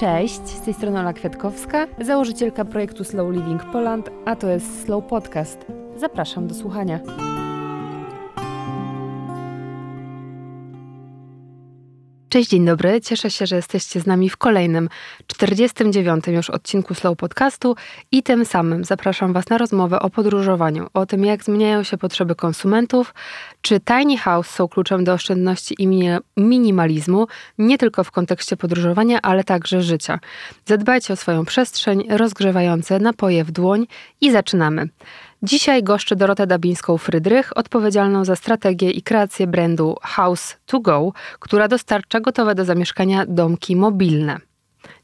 Cześć, z tej strony Ola Kwiatkowska, założycielka projektu Slow Living Poland, a to jest Slow Podcast. Zapraszam do słuchania. Cześć, dzień dobry. Cieszę się, że jesteście z nami w kolejnym, 49. już odcinku Slow Podcastu i tym samym zapraszam Was na rozmowę o podróżowaniu, o tym, jak zmieniają się potrzeby konsumentów, czy tiny house są kluczem do oszczędności i minimalizmu, nie tylko w kontekście podróżowania, ale także życia. Zadbajcie o swoją przestrzeń, rozgrzewające napoje w dłoń i zaczynamy. Dzisiaj goszczę Dorotę Dabińską-Frydrych, odpowiedzialną za strategię i kreację brandu House to Go, która dostarcza gotowe do zamieszkania domki mobilne.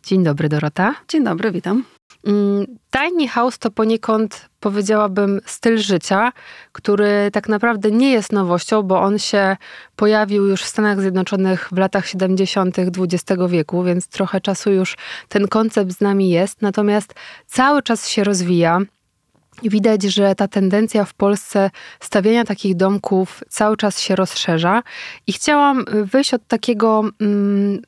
Dzień dobry, Dorota. Dzień dobry, witam. Mm, tiny house to poniekąd, powiedziałabym, styl życia, który tak naprawdę nie jest nowością, bo on się pojawił już w Stanach Zjednoczonych w latach 70. XX wieku, więc trochę czasu już ten koncept z nami jest. Natomiast cały czas się rozwija. Widać, że ta tendencja w Polsce stawiania takich domków cały czas się rozszerza. I chciałam wyjść od takiego mm,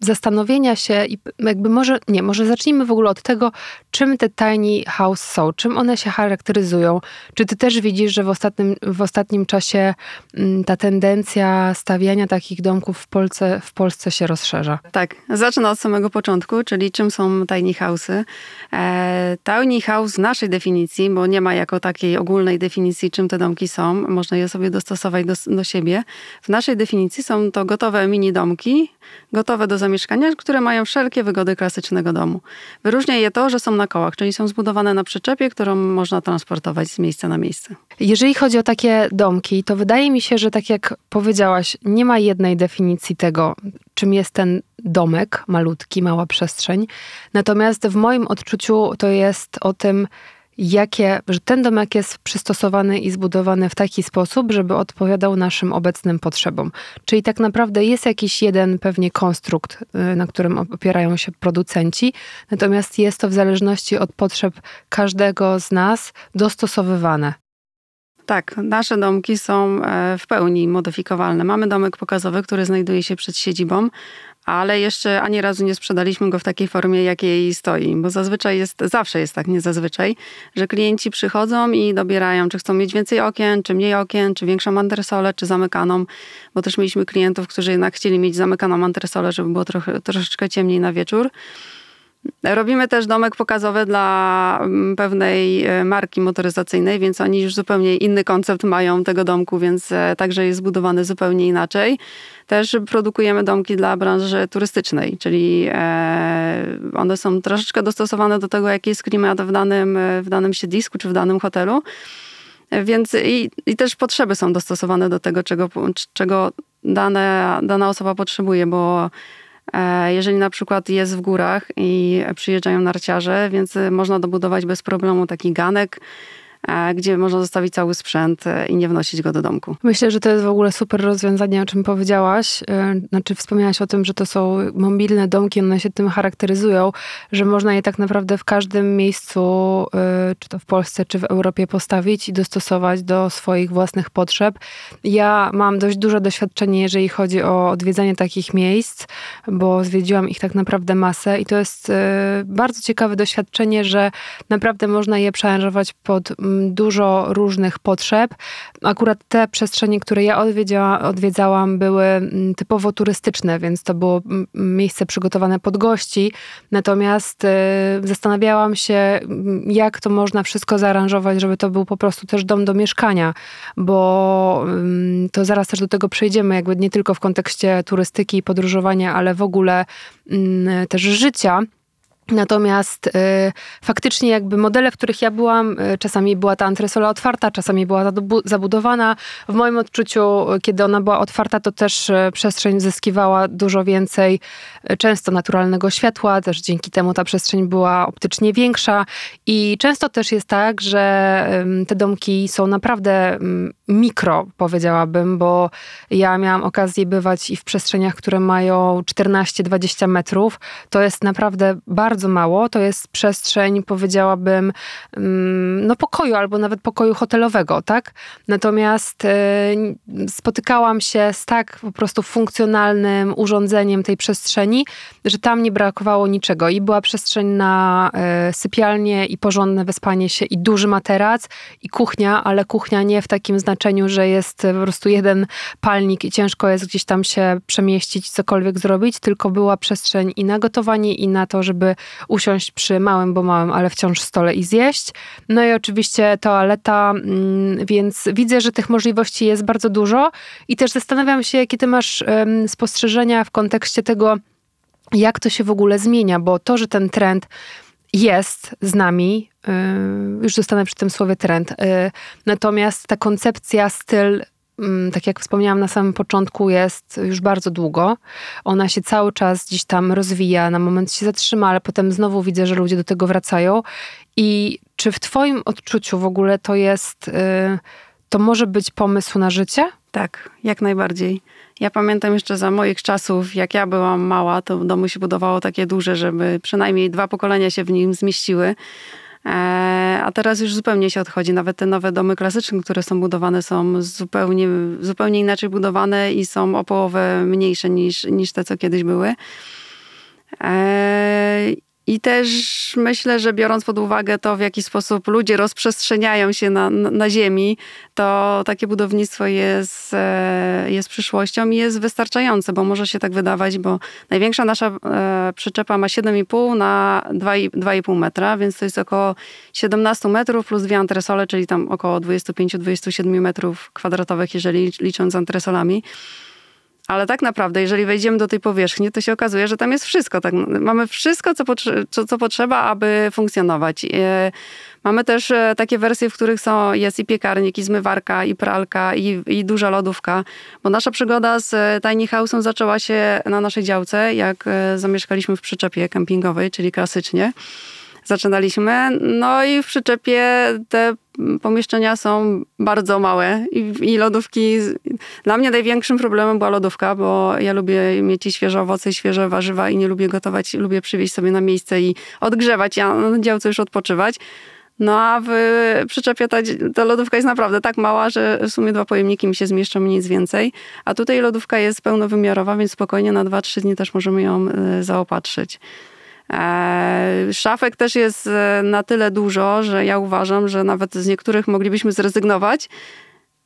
zastanowienia się i jakby może, nie, może zacznijmy w ogóle od tego, czym te tiny house są, czym one się charakteryzują. Czy ty też widzisz, że w ostatnim, w ostatnim czasie mm, ta tendencja stawiania takich domków w Polsce, w Polsce się rozszerza? Tak, zacznę od samego początku, czyli czym są tiny house'y. E, tiny house w naszej definicji, bo nie ma jako takiej ogólnej definicji, czym te domki są, można je sobie dostosować do, do siebie. W naszej definicji są to gotowe mini domki, gotowe do zamieszkania, które mają wszelkie wygody klasycznego domu. Wyróżnia je to, że są na kołach, czyli są zbudowane na przyczepie, którą można transportować z miejsca na miejsce. Jeżeli chodzi o takie domki, to wydaje mi się, że tak jak powiedziałaś, nie ma jednej definicji tego, czym jest ten domek, malutki, mała przestrzeń. Natomiast w moim odczuciu to jest o tym, jakie, że ten domek jest przystosowany i zbudowany w taki sposób, żeby odpowiadał naszym obecnym potrzebom. Czyli tak naprawdę jest jakiś jeden pewnie konstrukt, y, na którym opierają się producenci, natomiast jest to w zależności od potrzeb każdego z nas dostosowywane. Tak, nasze domki są e, w pełni modyfikowalne. Mamy domek pokazowy, który znajduje się przed siedzibą, ale jeszcze ani razu nie sprzedaliśmy go w takiej formie, jakiej stoi, bo zazwyczaj jest, zawsze jest tak, nie zazwyczaj, że klienci przychodzą i dobierają, czy chcą mieć więcej okien, czy mniej okien, czy większą antresolę, czy zamykaną, bo też mieliśmy klientów, którzy jednak chcieli mieć zamykaną antresolę, żeby było trochę, troszeczkę ciemniej na wieczór. Robimy też domek pokazowy dla mm, pewnej e, marki motoryzacyjnej, więc oni już zupełnie inny koncept mają tego domku, więc e, także jest zbudowany zupełnie inaczej. Też produkujemy domki dla branży turystycznej, czyli e, one są troszeczkę dostosowane do tego, jaki jest klimat w danym, w danym siedlisku czy w danym hotelu. Więc i, i też potrzeby są dostosowane do tego, czego, czego dane, dana osoba potrzebuje, bo jeżeli na przykład jest w górach i przyjeżdżają narciarze, więc można dobudować bez problemu taki ganek, E, gdzie można zostawić cały sprzęt e, i nie wnosić go do domku. Myślę, że to jest w ogóle super rozwiązanie, o czym powiedziałaś. E, znaczy, wspomniałaś o tym, że to są mobilne domki, one się tym charakteryzują, że można je tak naprawdę w każdym miejscu, czy to w Polsce, czy w Europie postawić i dostosować do swoich własnych potrzeb. Ja mam dość duże doświadczenie, jeżeli chodzi o odwiedzanie takich miejsc, bo zwiedziłam ich tak naprawdę masę i to jest bardzo ciekawe doświadczenie, że naprawdę można je przearanżować pod dużo różnych potrzeb. Akurat te przestrzenie, które ja odwiedzałam, były typowo turystyczne, więc to było miejsce przygotowane pod gości. Natomiast y, zastanawiałam się, jak to można wszystko zaaranżować, żeby to był po prostu też dom do mieszkania, bo to zaraz też do tego przejdziemy, jakby nie tylko w kontekście turystyki i podróżowania, ale w ogóle też życia. Natomiast y, faktycznie jakby modele, w których ja byłam, y, czasami była ta antresola otwarta, czasami była zabudowana. W moim odczuciu, kiedy ona była otwarta, to też y, przestrzeń zyskiwała dużo więcej y, często naturalnego światła, też dzięki temu ta przestrzeń była optycznie większa i często też jest tak, że te domki są naprawdę mikro, powiedziałabym, bo ja miałam okazję bywać i w przestrzeniach, które mają 14-20 metrów. To jest naprawdę bardzo bardzo mało. To jest przestrzeń, powiedziałabym, mm, no pokoju albo nawet pokoju hotelowego, tak? Natomiast e, spotykałam się z tak po prostu funkcjonalnym urządzeniem tej przestrzeni, że tam nie brakowało niczego. I była przestrzeń na e, sypialnię i porządne wyspanie się i duży materac i kuchnia, ale kuchnia nie w takim znaczeniu, że jest po prostu jeden palnik i ciężko jest gdzieś tam się przemieścić, cokolwiek zrobić, tylko była przestrzeń i na gotowanie i na to, żeby usiąść przy małym, bo małym, ale wciąż stole i zjeść. No i oczywiście toaleta, mm, więc widzę, że tych możliwości jest bardzo dużo i też zastanawiam się, jakie ty masz spostrzeżenia w kontekście tego, jak to się w ogóle zmienia, bo to, że ten trend jest z nami, y, już zostanę przy tym słowie trend, y, natomiast ta koncepcja, styl tak jak wspomniałam na samym początku, jest już bardzo długo. Ona się cały czas gdzieś tam rozwija, na moment się zatrzyma, ale potem znowu widzę, że ludzie do tego wracają. I czy w Twoim odczuciu w ogóle to jest, y, to może być pomysł na życie? Tak, jak najbardziej. Ja pamiętam jeszcze za moich czasów, jak ja byłam mała, to domu się budowało takie duże, żeby przynajmniej dwa pokolenia się w nim zmieściły. E, a teraz już zupełnie się odchodzi. Nawet te nowe domy klasyczne, które są budowane, są zupełnie, zupełnie inaczej budowane i są o połowę mniejsze niż, niż te, co kiedyś były. I też myślę, że biorąc pod uwagę to, w jaki sposób ludzie rozprzestrzeniają się na, na Ziemi, to takie budownictwo jest, e, jest przyszłością i jest wystarczające, bo może się tak wydawać, bo największa nasza e, przyczepa ma 7,5 na 2,5 metra, więc to jest około 17 metrów plus dwie antresole, czyli tam około 25-27 metrów kwadratowych, jeżeli licząc antresolami. Ale tak naprawdę, jeżeli wejdziemy do tej powierzchni, to się okazuje, że tam jest wszystko. Tak? Mamy wszystko, co, co, co potrzeba, aby funkcjonować. E, mamy też e, takie wersje, w których są, jest i piekarnik, i zmywarka, i pralka, i, i duża lodówka. Bo nasza przygoda z e, Tiny House'em zaczęła się na naszej działce, jak zamieszkaliśmy w przyczepie kempingowej, czyli klasycznie zaczynaliśmy. No i w przyczepie te pomieszczenia są bardzo małe i, i, lodówki. Dla mnie największym problemem była lodówka, bo ja lubię mieć i świeże owoce, i świeże warzywa i nie lubię gotować, lubię przywieźć sobie na miejsce i odgrzewać, ja na działce już odpoczywać. No a w przyczepie ta, ta lodówka jest naprawdę tak mała, że w sumie dwa pojemniki mi się zmieszczą, nic więcej. A tutaj lodówka jest pełnowymiarowa, więc spokojnie na 2-3 dni też możemy ją e, zaopatrzyć. E, szafek też jest e, na tyle dużo, że ja uważam, że nawet z niektórych moglibyśmy zrezygnować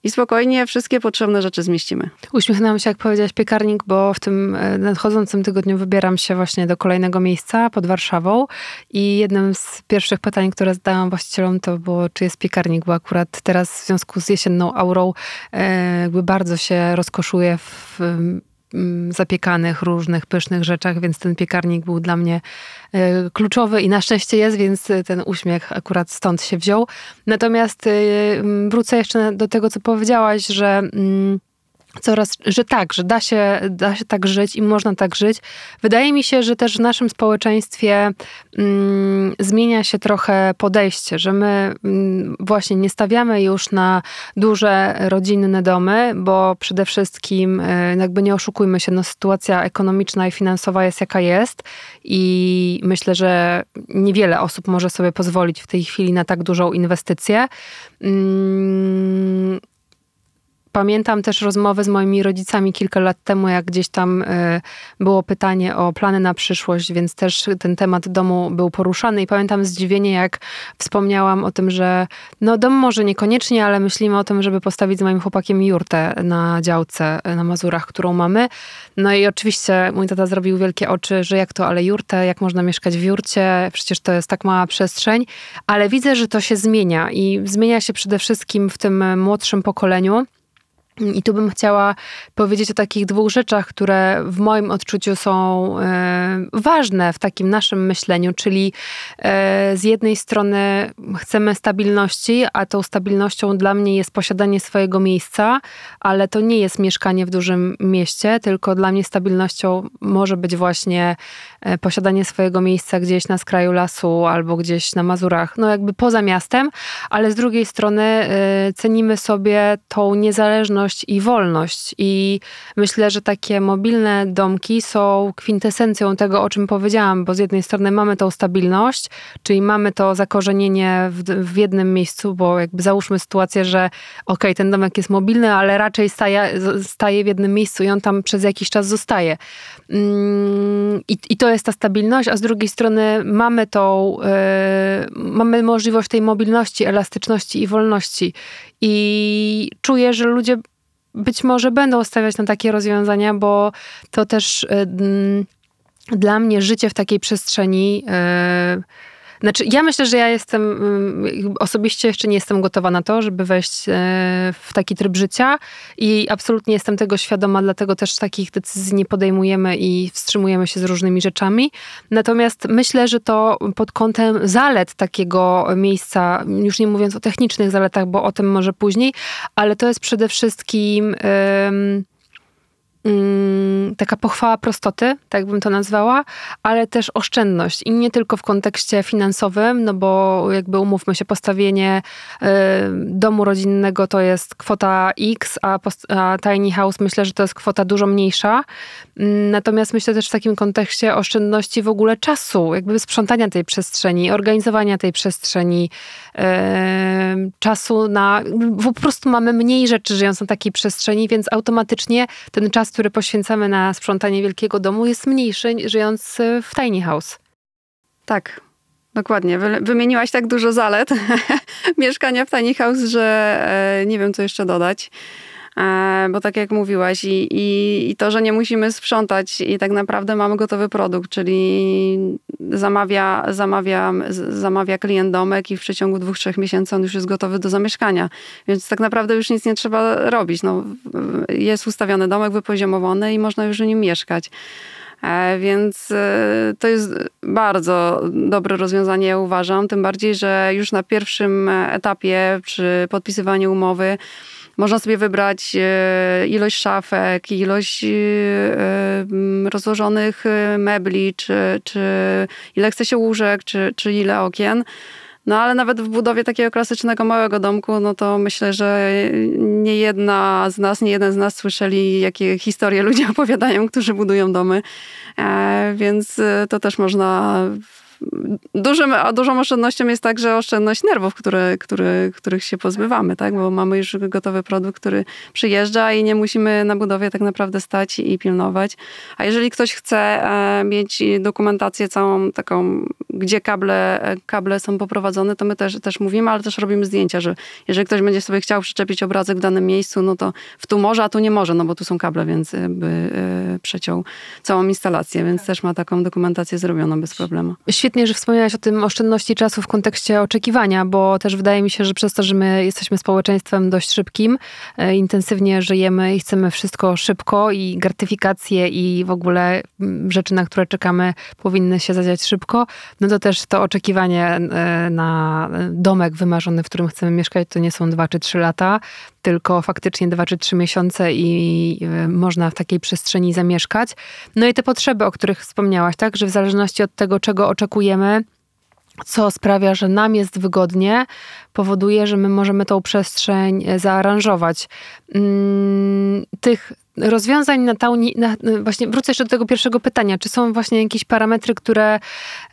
i spokojnie wszystkie potrzebne rzeczy zmieścimy. Uśmiechnęłam się, jak powiedziałaś piekarnik, bo w tym e, nadchodzącym tygodniu wybieram się właśnie do kolejnego miejsca pod Warszawą i jednym z pierwszych pytań, które zadałam właścicielom to było, czy jest piekarnik, bo akurat teraz w związku z jesienną aurą jakby bardzo się rozkoszuje w zapiekanych, różnych pysznych rzeczach, więc ten piekarnik był dla mnie e, kluczowy i na szczęście jest, więc ten uśmiech akurat stąd się wziął. Natomiast e, wrócę jeszcze do tego, co powiedziałaś, że mm, coraz, że tak, że da się, da się tak żyć i można tak żyć. Wydaje mi się, że też w naszym społeczeństwie mm, zmienia się trochę podejście, że my mm, właśnie nie stawiamy już na duże rodzinne domy, bo przede wszystkim y, jakby nie oszukujmy się, no sytuacja ekonomiczna i finansowa jest jaka jest i myślę, że niewiele osób może sobie pozwolić w tej chwili na tak dużą inwestycję. Mm, Pamiętam też rozmowę z moimi rodzicami kilka lat temu, jak gdzieś tam e, było pytanie o plany na przyszłość, więc też ten temat domu był poruszany i pamiętam zdziwienie, jak wspomniałam o tym, że no dom może niekoniecznie, ale myślimy o tym, żeby postawić z moim chłopakiem jurtę na działce na Mazurach, którą mamy. No i oczywiście mój tata zrobił wielkie oczy, że jak to, ale jurtę, jak można mieszkać w jurcie, przecież to jest tak mała przestrzeń, ale widzę, że to się zmienia i zmienia się przede wszystkim w tym młodszym pokoleniu. I tu bym chciała powiedzieć o takich dwóch rzeczach, które w moim odczuciu są e, ważne w takim naszym myśleniu, czyli e, z jednej strony chcemy stabilności, a tą stabilnością dla mnie jest posiadanie swojego miejsca, ale to nie jest mieszkanie w dużym mieście, tylko dla mnie stabilnością może być właśnie e, posiadanie swojego miejsca gdzieś na skraju lasu albo gdzieś na Mazurach, no jakby poza miastem, ale z drugiej strony cenimy sobie tą niezależność i wolność. I myślę, że takie mobilne domki są kwintesencją tego, o czym powiedziałam, bo z jednej strony mamy tą stabilność, czyli mamy to zakorzenienie w, w jednym miejscu, bo jakby załóżmy sytuację, że ok, ten domek jest mobilny, ale raczej staje, staje w jednym miejscu i on tam przez jakiś czas zostaje. Mm, I, i to jest ta stabilność, a z drugiej strony mamy tą, yy, mamy możliwość tej mobilności, elastyczności i wolności. I czuję, że ludzie być może będą stawiać na takie rozwiązania, bo to też yy, dla mnie życie w takiej przestrzeni yy, znaczy, ja myślę, że ja jestem, mm, osobiście jeszcze nie jestem gotowa na to, żeby wejść e, w taki tryb życia i absolutnie jestem tego świadoma, dlatego też takich decyzji nie podejmujemy i wstrzymujemy się z różnymi rzeczami. Natomiast myślę, że to pod kątem zalet takiego miejsca, już nie mówiąc o technicznych zaletach, bo o tym może później, ale to jest przede wszystkim. Yy, taka pochwała prostoty, tak bym to nazwała, ale też oszczędność i nie tylko w kontekście finansowym, no bo jakby umówmy się, postawienie y, domu rodzinnego to jest kwota X, a, a tiny house myślę, że to jest kwota dużo mniejsza. Mm, natomiast myślę też w takim kontekście oszczędności w ogóle czasu, jakby sprzątania tej przestrzeni, organizowania tej przestrzeni, y, czasu na, po prostu mamy mniej rzeczy żyjąc na takiej przestrzeni, więc automatycznie ten czas, który poświęcamy na sprzątanie wielkiego domu, jest mniejszy żyjąc w tiny house. Tak, Dokładnie. Wymieniłaś tak dużo zalet mieszkania w tiny house, że e, nie wiem, co jeszcze dodać. E, bo tak jak mówiłaś, i, i, i, to, że nie musimy sprzątać i tak naprawdę mamy gotowy produkt, czyli zamawia, zamawia, zamawia klient domek i w przeciągu dwóch, trzech miesięcy on już jest gotowy do zamieszkania. Więc tak naprawdę już nic nie trzeba robić. No, jest ustawiony domek, wypoziomowany i można już w nim mieszkać. E, więc e, to jest bardzo dobre rozwiązanie, ja uważam. Tym bardziej, że już na pierwszym etapie przy podpisywaniu umowy można sobie wybrać e, ilość szafek, ilość e, rozłożonych e, mebli, czy, czy ile chce się łóżek, czy, czy ile okien. No ale nawet w budowie takiego klasycznego małego domku, no to myślę, że nie jedna z nas, nie jeden z nas słyszeli, jakie historie ludzie opowiadają, którzy budują domy. Więc to też można dużym, a dużą oszczędnością jest także oszczędność nerwów, które, które, których się pozbywamy, tak? bo mamy już gotowy produkt, który przyjeżdża i nie musimy na budowie tak naprawdę stać i pilnować. A jeżeli ktoś chce e, mieć dokumentację całą taką, gdzie kable, e, kable są poprowadzone, to my też, też mówimy, ale też robimy zdjęcia, że jeżeli ktoś będzie sobie chciał przyczepić obrazek w danym miejscu, no to w tu może, a tu nie może, no bo tu są kable, więc by e, przeciął całą instalację, więc też ma taką dokumentację zrobioną bez problemu. Świetnie świetnie, że wspomniałaś o tym oszczędności czasu w kontekście oczekiwania, bo też wydaje mi się, że przez to, że my jesteśmy społeczeństwem dość szybkim, e, intensywnie żyjemy i chcemy wszystko szybko i gratyfikacje i w ogóle rzeczy, na które czekamy, powinny się zadziać szybko, no to też to oczekiwanie e, na domek wymarzony, w którym chcemy mieszkać, to nie są dwa czy trzy lata, tylko faktycznie dwa czy trzy miesiące i e, można w takiej przestrzeni zamieszkać. No i te potrzeby, o których wspomniałaś, tak, że w zależności od tego, czego oczekujemy, co sprawia, że nam jest wygodnie, powoduje, że my możemy tą przestrzeń e, zaaranżować. Tych rozwiązań na, tauni, na właśnie wrócę jeszcze do tego pierwszego pytania, czy są właśnie jakieś parametry, które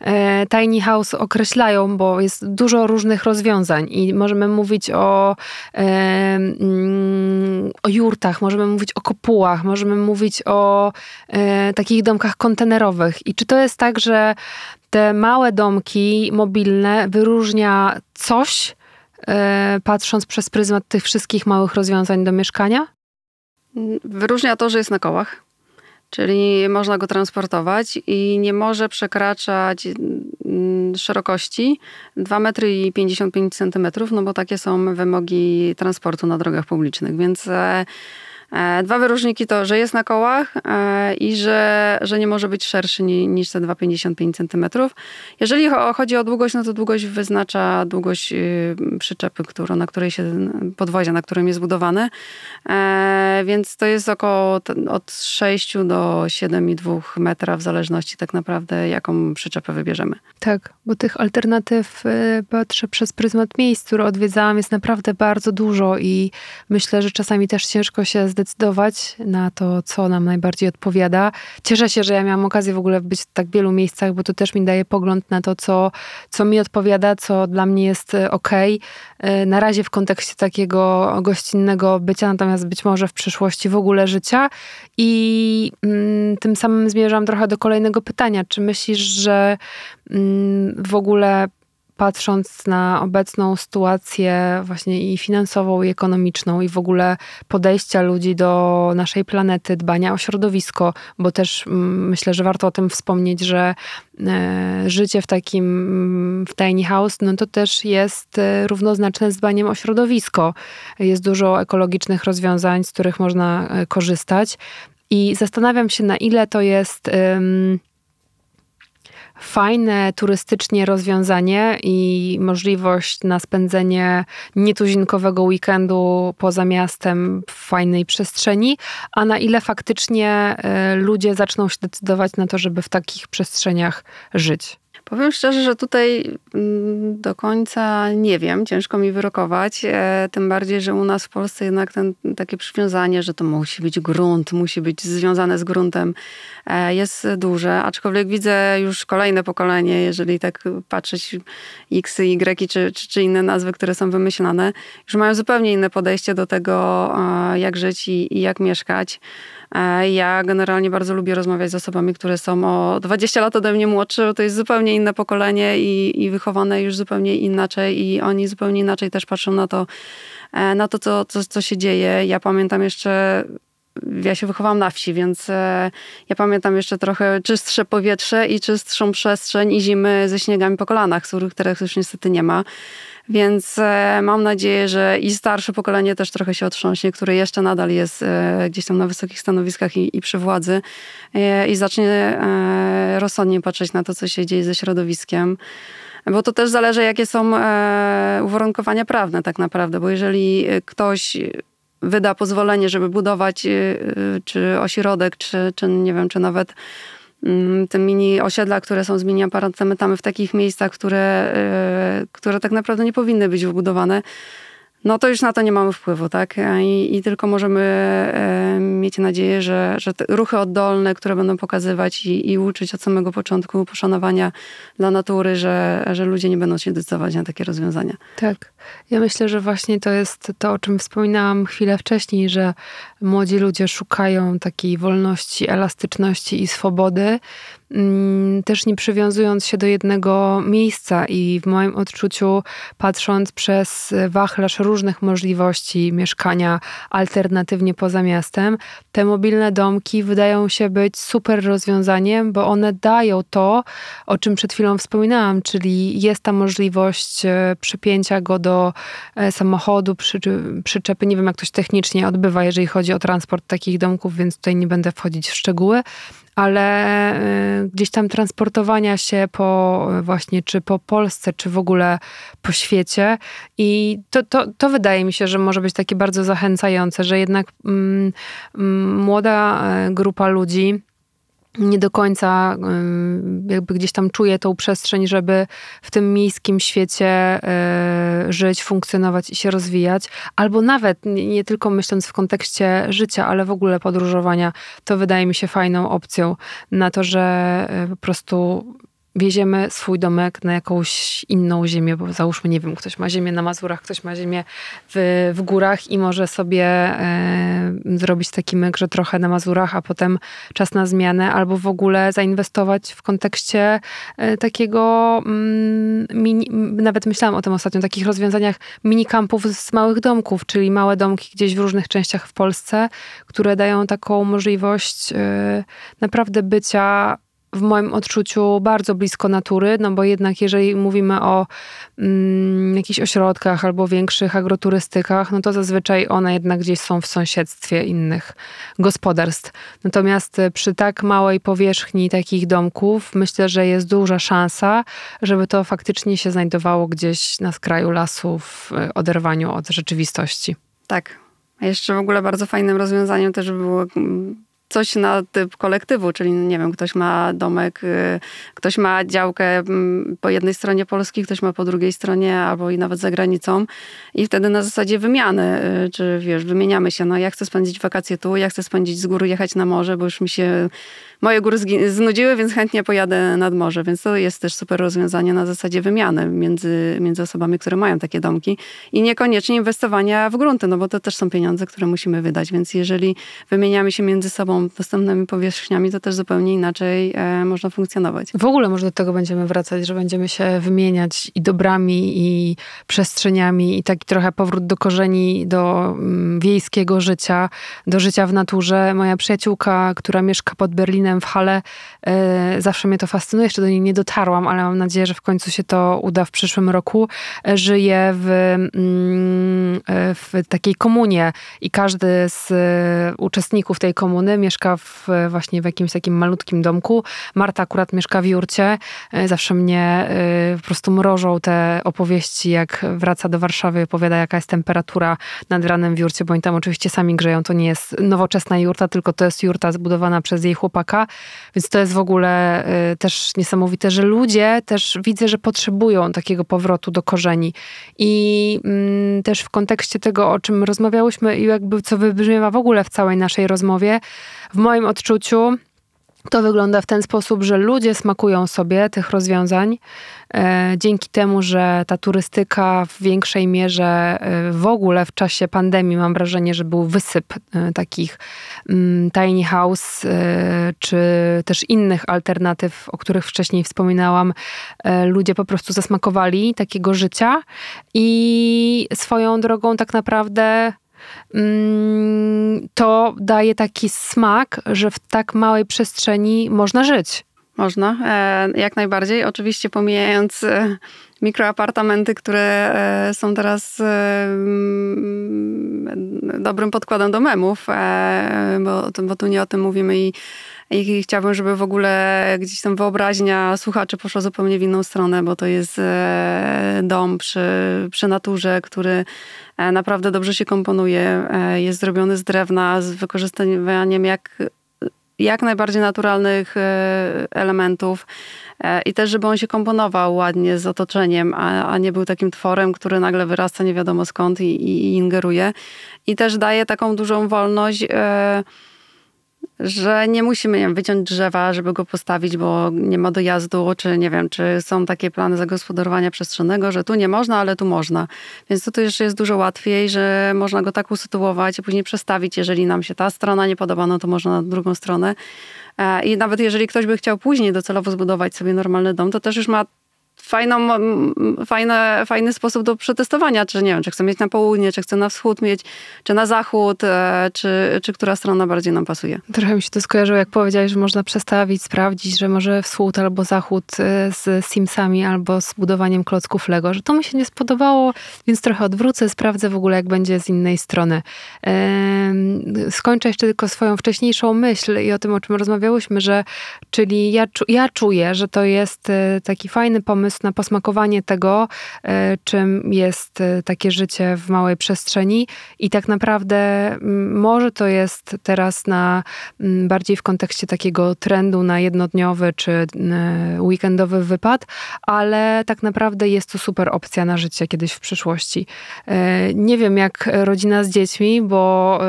e, Tiny House określają, bo jest dużo różnych rozwiązań i możemy mówić o, e, mm, o jurtach, możemy mówić o kopułach, możemy mówić o e, takich domkach kontenerowych. I czy to jest tak, że te małe domki mobilne wyróżnia coś, e, patrząc przez pryzmat tych wszystkich małych rozwiązań do mieszkania? Wyróżnia to, że jest na kołach, czyli można go transportować i nie może przekraczać mm, szerokości 2 metry i 55 centymetrów, no bo takie są wymogi transportu na drogach publicznych, więc E, dwa wyróżniki to, że jest na kołach e, i że, że nie może być szerszy niż te 2,55 cm. Jeżeli chodzi o długość, no to długość wyznacza długość y, przyczepy, którą, na której się, podwozia, na którym jest budowany. E, więc to jest około od 6 do 7,2 metra, w zależności tak naprawdę, jaką przyczepę wybierzemy. Tak, bo tych alternatyw y, patrzę przez pryzmat miejsc, które odwiedzałam, jest naprawdę bardzo dużo i myślę, że czasami też ciężko się zdecydować na to, co nam najbardziej odpowiada. Cieszę się, że ja miałam okazję w ogóle być w tak wielu miejscach, bo to też mi daje pogląd na to, co, co mi odpowiada, co dla mnie jest e, ok. E, na razie w kontekście takiego gościnnego bycia, natomiast być może w przyszłości w ogóle życia. I mm, tym samym zmierzam trochę do kolejnego pytania. Czy myślisz, że mm, w ogóle patrząc na obecną sytuację właśnie i finansową, i ekonomiczną, i w ogóle podejścia ludzi do naszej planety, dbania o środowisko, bo też mm, myślę, że warto o tym wspomnieć, że e, życie w takim w tiny house, no to też jest e, równoznaczne z dbaniem o środowisko. Jest dużo ekologicznych rozwiązań, z których można e, korzystać. I zastanawiam się, na ile to jest fajne turystycznie rozwiązanie i możliwość na spędzenie nietuzinkowego weekendu poza miastem w fajnej przestrzeni, a na ile faktycznie e, ludzie zaczną się decydować na to, żeby w takich przestrzeniach żyć. Powiem szczerze, że tutaj mm, do końca nie wiem, ciężko mi wyrokować. E, tym bardziej, że u nas w Polsce jednak ten, takie przywiązanie, że to musi być grunt, musi być związane z gruntem, e, jest duże. Aczkolwiek widzę już kolejne pokolenie, jeżeli tak patrzeć X, Y czy, czy, czy inne nazwy, które są wymyślane, już mają zupełnie inne podejście do tego, e, jak żyć i, i jak mieszkać. E, ja generalnie bardzo lubię rozmawiać z osobami, które są o 20 lat ode mnie młodsze, to jest zupełnie inne pokolenie i, i wychowane już zupełnie inaczej i oni zupełnie inaczej też patrzą na to, e, na to co, co, co się dzieje. Ja pamiętam jeszcze ja się wychowałam na wsi, więc e, ja pamiętam jeszcze trochę czystsze powietrze i czystszą przestrzeń i zimy ze śniegami po kolanach, których już niestety nie ma. Więc e, mam nadzieję, że i starsze pokolenie też trochę się otrząśnie, które jeszcze nadal jest e, gdzieś tam na wysokich stanowiskach i, i przy władzy i zacznie rozsądnie patrzeć na to, co się dzieje ze środowiskiem. Bo to też zależy, jakie są uwarunkowania prawne tak naprawdę, bo jeżeli ktoś wyda pozwolenie, żeby budować czy ośrodek, czy, czy nie wiem, czy nawet Mm, te mini osiedla, które są z mini apartamentami w takich miejscach, które, e, które tak naprawdę nie powinny być wybudowane no to już na to nie mamy wpływu, tak? I, i tylko możemy e, mieć nadzieję, że, że ruchy oddolne, które będą pokazywać i, i, uczyć od samego początku poszanowania dla natury, że, że ludzie nie będą się decydować na takie rozwiązania. Tak. Ja myślę, że właśnie to jest to, o czym wspominałam chwilę wcześniej, że młodzi ludzie szukają takiej wolności, elastyczności i swobody, Mm, też nie przywiązując się do jednego miejsca i w moim odczuciu, patrząc przez wachlarz różnych możliwości mieszkania alternatywnie poza miastem, te mobilne domki wydają się być super rozwiązaniem, bo one dają to, o czym przed chwilą wspominałam, czyli jest ta możliwość e, przypięcia go do e, samochodu, przy, przyczepy. Nie wiem, jak to się technicznie odbywa, jeżeli chodzi o transport takich domków, więc tutaj nie będę wchodzić w szczegóły, ale y, gdzieś tam transportowania się po właśnie, czy po Polsce, czy w ogóle po świecie. I to, to, to wydaje mi się, że może być takie bardzo zachęcające, że jednak mm, mm młoda e, grupa ludzi, nie do końca jakby gdzieś tam czuję tą przestrzeń, żeby w tym miejskim świecie e, żyć, funkcjonować i się rozwijać. Albo nawet nie tylko myśląc w kontekście życia, ale w ogóle podróżowania, to wydaje mi się fajną opcją na to, że e, po prostu wieziemy swój domek na jakąś inną ziemię, bo załóżmy, nie wiem, ktoś ma ziemię na Mazurach, ktoś ma ziemię w, w górach i może sobie e, zrobić taki myk, że trochę na Mazurach, a potem czas na zmianę, albo w ogóle zainwestować w kontekście e, takiego, mm, mini, nawet myślałam o tym ostatnio, takich rozwiązaniach minikampów z małych domków, czyli małe domki gdzieś w różnych częściach w Polsce, które dają taką możliwość e, naprawdę bycia w moim odczuciu bardzo blisko natury, no bo jednak jeżeli mówimy o mm, jakichś ośrodkach albo większych agroturystykach, no to zazwyczaj one jednak gdzieś są w sąsiedztwie innych gospodarstw. Natomiast przy tak małej powierzchni takich domków, myślę, że jest duża szansa, żeby to faktycznie się znajdowało gdzieś na skraju lasu w oderwaniu od rzeczywistości. Tak. A jeszcze w ogóle bardzo fajnym rozwiązaniem też było mm, coś na typ kolektywu, czyli nie wiem, ktoś ma domek, y, ktoś ma działkę mm, po jednej stronie Polski, ktoś ma po drugiej stronie, albo i nawet za granicą. I wtedy na zasadzie wymiany, y, czy wiesz, wymieniamy się, no ja chcę spędzić wakacje tu, ja chcę spędzić z góry, jechać na morze, bo już mi się moje góry znudziły, więc chętnie pojadę nad morze, więc to jest też super rozwiązanie na zasadzie wymiany między, między osobami, które mają takie domki i niekoniecznie inwestowania w grunty, no bo to też są pieniądze, które musimy wydać, więc jeżeli wymieniamy się między sobą dostępnymi powierzchniami, to też zupełnie inaczej e, można funkcjonować. W ogóle może do tego będziemy wracać, że będziemy się wymieniać i dobrami, i przestrzeniami, i taki trochę powrót do korzeni, do mm, wiejskiego życia, do życia w naturze. Moja przyjaciółka, która mieszka pod Berlinem, w hale. E, zawsze mnie to fascynuje, jeszcze do niej nie dotarłam, ale mam nadzieję, że w końcu się to uda w przyszłym roku. E, żyje w, mm, w takiej komunie i każdy z uczestników tej komuny mieszka w, właśnie w jakimś takim malutkim domku. Marta akurat mieszka w Jurcie. Zawsze mnie po prostu mrożą te opowieści, jak wraca do Warszawy opowiada, jaka jest temperatura nad ranem w Jurcie, bo oni tam oczywiście sami grzeją. To nie jest nowoczesna jurta, tylko to jest jurta zbudowana przez jej chłopaka więc to jest w ogóle y, też niesamowite, że ludzie też widzę, że potrzebują takiego powrotu do korzeni. I mm, też w kontekście tego, o czym rozmawiałyśmy i jakby co wybrzmiewa w ogóle w całej naszej rozmowie, w moim odczuciu to wygląda w ten sposób, że ludzie smakują sobie tych rozwiązań e, dzięki temu, że ta turystyka w większej mierze e, w ogóle w czasie pandemii mam wrażenie, że był wysyp e, takich mm, tiny house czy też innych alternatyw, o których wcześniej wspominałam. Ludzie po prostu zasmakowali takiego życia i swoją drogą tak naprawdę to daje taki smak, że w tak małej przestrzeni można żyć. Można, e, jak najbardziej. Oczywiście pomijając e, mikroapartamenty, które e, są teraz mm, dobrym podkładem do memów, bo, bo tu nie o tym mówimy i i chciałabym, żeby w ogóle gdzieś tam wyobraźnia słuchaczy poszła zupełnie w inną stronę, bo to jest e, dom przy, przy naturze, który e, naprawdę dobrze się komponuje. E, jest zrobiony z drewna, z wykorzystaniem jak, jak najbardziej naturalnych elementów. I też, żeby on się komponował ładnie z otoczeniem, a, a nie był takim tworem, który nagle wyrasta nie wiadomo skąd i, i ingeruje. I też daje taką dużą wolność że nie musimy nie wyciąć drzewa, żeby go postawić, bo nie ma dojazdu, czy nie wiem, czy są takie plany zagospodarowania przestrzennego, że tu nie można, ale tu można. Więc to jeszcze jest dużo łatwiej, że można go tak usytuować i później przestawić. Jeżeli nam się ta strona nie podoba, no to można na drugą stronę. E, I nawet jeżeli ktoś by chciał później docelowo zbudować sobie normalny dom, to też już ma fajną, fajne, fajny sposób do przetestowania, czy nie wiem, czy chcę mieć na południe, czy chcę na wschód mieć, czy na zachód, e, czy, czy która strona bardziej nam pasuje. Trochę mi się to skojarzyło, jak powiedziałeś, że można przestawić, sprawdzić, że może wschód albo zachód e, z Simsami, albo z budowaniem klocków Lego, że to mi się nie spodobało, więc trochę odwrócę, sprawdzę w ogóle, jak będzie z innej strony. Skończę jeszcze tylko swoją wcześniejszą myśl i o tym, o czym rozmawiałyśmy, że czyli ja, ja czuję, że to jest e, taki fajny pomysł, pomysł na posmakowanie tego, e, czym jest e, takie życie w małej przestrzeni. I tak naprawdę może to jest teraz na bardziej w kontekście takiego trendu na jednodniowy czy e, weekendowy wypad, ale tak naprawdę jest to super opcja na życie kiedyś w przyszłości. Nie wiem jak rodzina z dziećmi, bo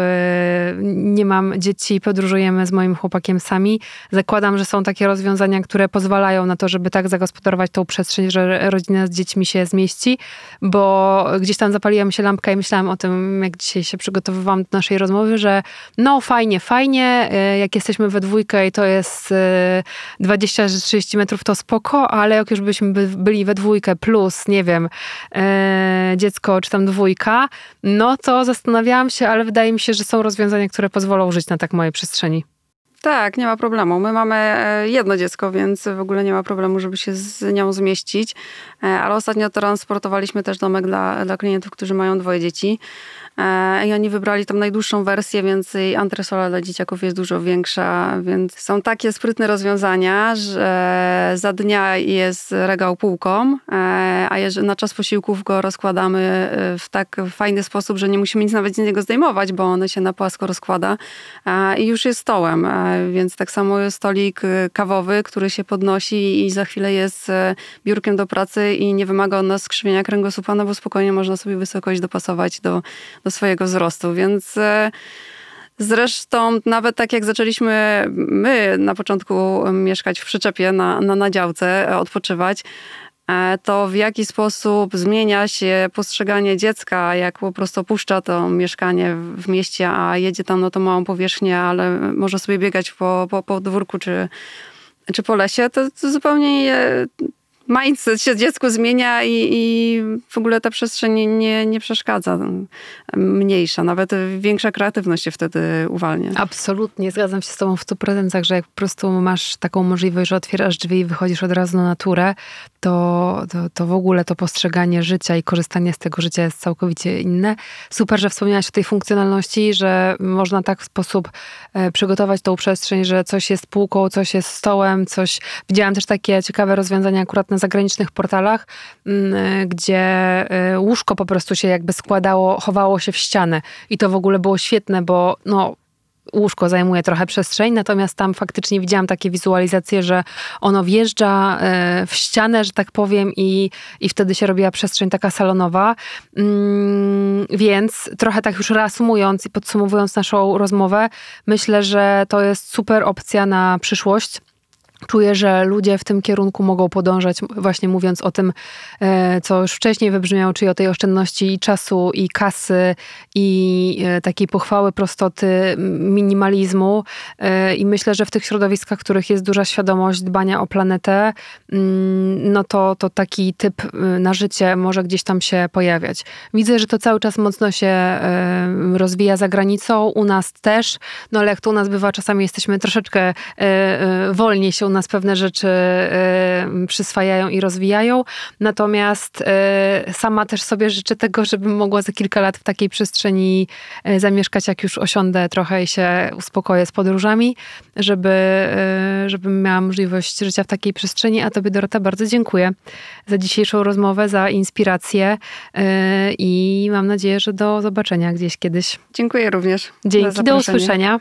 nie mam dzieci, podróżujemy z moim chłopakiem sami. Zakładam, że są takie rozwiązania, które pozwalają na to, żeby tak zagospodarować tą przestrzeń, że rodzina z dziećmi się zmieści, bo gdzieś tam zapaliła mi się lampka i myślałam o tym, jak dzisiaj się przygotowywałam do naszej rozmowy, że no fajnie, fajnie, e, jak jesteśmy we dwójkę i to jest 20-30 e, metrów, to spoko, ale jak już byśmy byli we dwójkę plus, nie wiem, e, dziecko czy tam dwójka, no to zastanawiałam się, ale wydaje mi się, że są rozwiązania, które pozwolą żyć na tak małej przestrzeni. Tak, nie ma problemu. My mamy e, jedno dziecko, więc w ogóle nie ma problemu, żeby się z nią zmieścić. E, ale ostatnio transportowaliśmy też domek dla, dla klientów, którzy mają dwoje dzieci. E, I oni wybrali tam najdłuższą wersję, więc jej antresola dla dzieciaków jest dużo większa, więc są takie sprytne rozwiązania, że za dnia jest regał półką, e, a na czas posiłków go rozkładamy e, w tak fajny sposób, że nie musimy nic nawet z niego zdejmować, bo one się na płasko rozkłada i już jest stołem. Więc tak samo jest stolik kawowy, który się podnosi i za chwilę jest biurkiem do pracy i nie wymaga od nas skrzywienia kręgosłupa, no bo spokojnie można sobie wysokość dopasować do do swojego wzrostu, więc e, Zresztą nawet tak jak zaczęliśmy my na początku mieszkać w przyczepie na, na, na działce, e, odpoczywać, e, to w jaki sposób zmienia się postrzeganie dziecka, jak po prostu opuszcza to mieszkanie w mieście, a jedzie tam na tą małą powierzchnię, ale może sobie biegać po, po, po dwórku czy, czy po lesie, to, to zupełnie mindset się dziecku zmienia i, i w ogóle ta przestrzeń nie, nie przeszkadza. Mniejsza, nawet większa kreatywność się wtedy uwalnia. Absolutnie, zgadzam się z tobą w 100%, że jak po prostu masz taką możliwość, że otwierasz drzwi i wychodzisz od razu na naturę, to, to, to w ogóle to postrzeganie życia i korzystanie z tego życia jest całkowicie inne. Super, że wspomniałaś o tej funkcjonalności, że można tak w sposób e, przygotować tą przestrzeń, że coś jest półką, coś jest stołem, coś... Widziałam też takie ciekawe rozwiązania akurat na zagranicznych portalach, mm, e, gdzie e, łóżko po prostu się jakby składało, chowało się w ścianę. I to w ogóle było świetne, bo no łóżko zajmuje trochę przestrzeń, natomiast tam faktycznie widziałam takie wizualizacje, że ono wjeżdża e, w ścianę, że tak powiem, i, i wtedy się robiła przestrzeń taka salonowa. Mm, więc trochę tak już reasumując i podsumowując naszą rozmowę, myślę, że to jest super opcja na przyszłość Czuję, że ludzie w tym kierunku mogą podążać, właśnie mówiąc o tym, e, co już wcześniej wybrzmiało, czyli o tej oszczędności czasu i kasy i e, takiej pochwały prostoty, minimalizmu. E, I myślę, że w tych środowiskach, w których jest duża świadomość dbania o planetę, mm, no to, to taki typ na życie może gdzieś tam się pojawiać. Widzę, że to cały czas mocno się rozwija za granicą, u nas też, no ale jak to u nas bywa, czasami jesteśmy troszeczkę wolniej się u nas pewne rzeczy przyswajają i rozwijają. Natomiast y, sama też sobie życzę tego, żebym mogła za kilka lat w takiej przestrzeni y, zamieszkać, jak już osiądę trochę i się uspokoję z podróżami, żeby, żebym miała możliwość życia w takiej przestrzeni. A tobie, Dorota, bardzo dziękuję za dzisiejszą rozmowę, za inspirację i mam nadzieję, że do zobaczenia gdzieś kiedyś. Dziękuję również. Dzięki, do usłyszenia.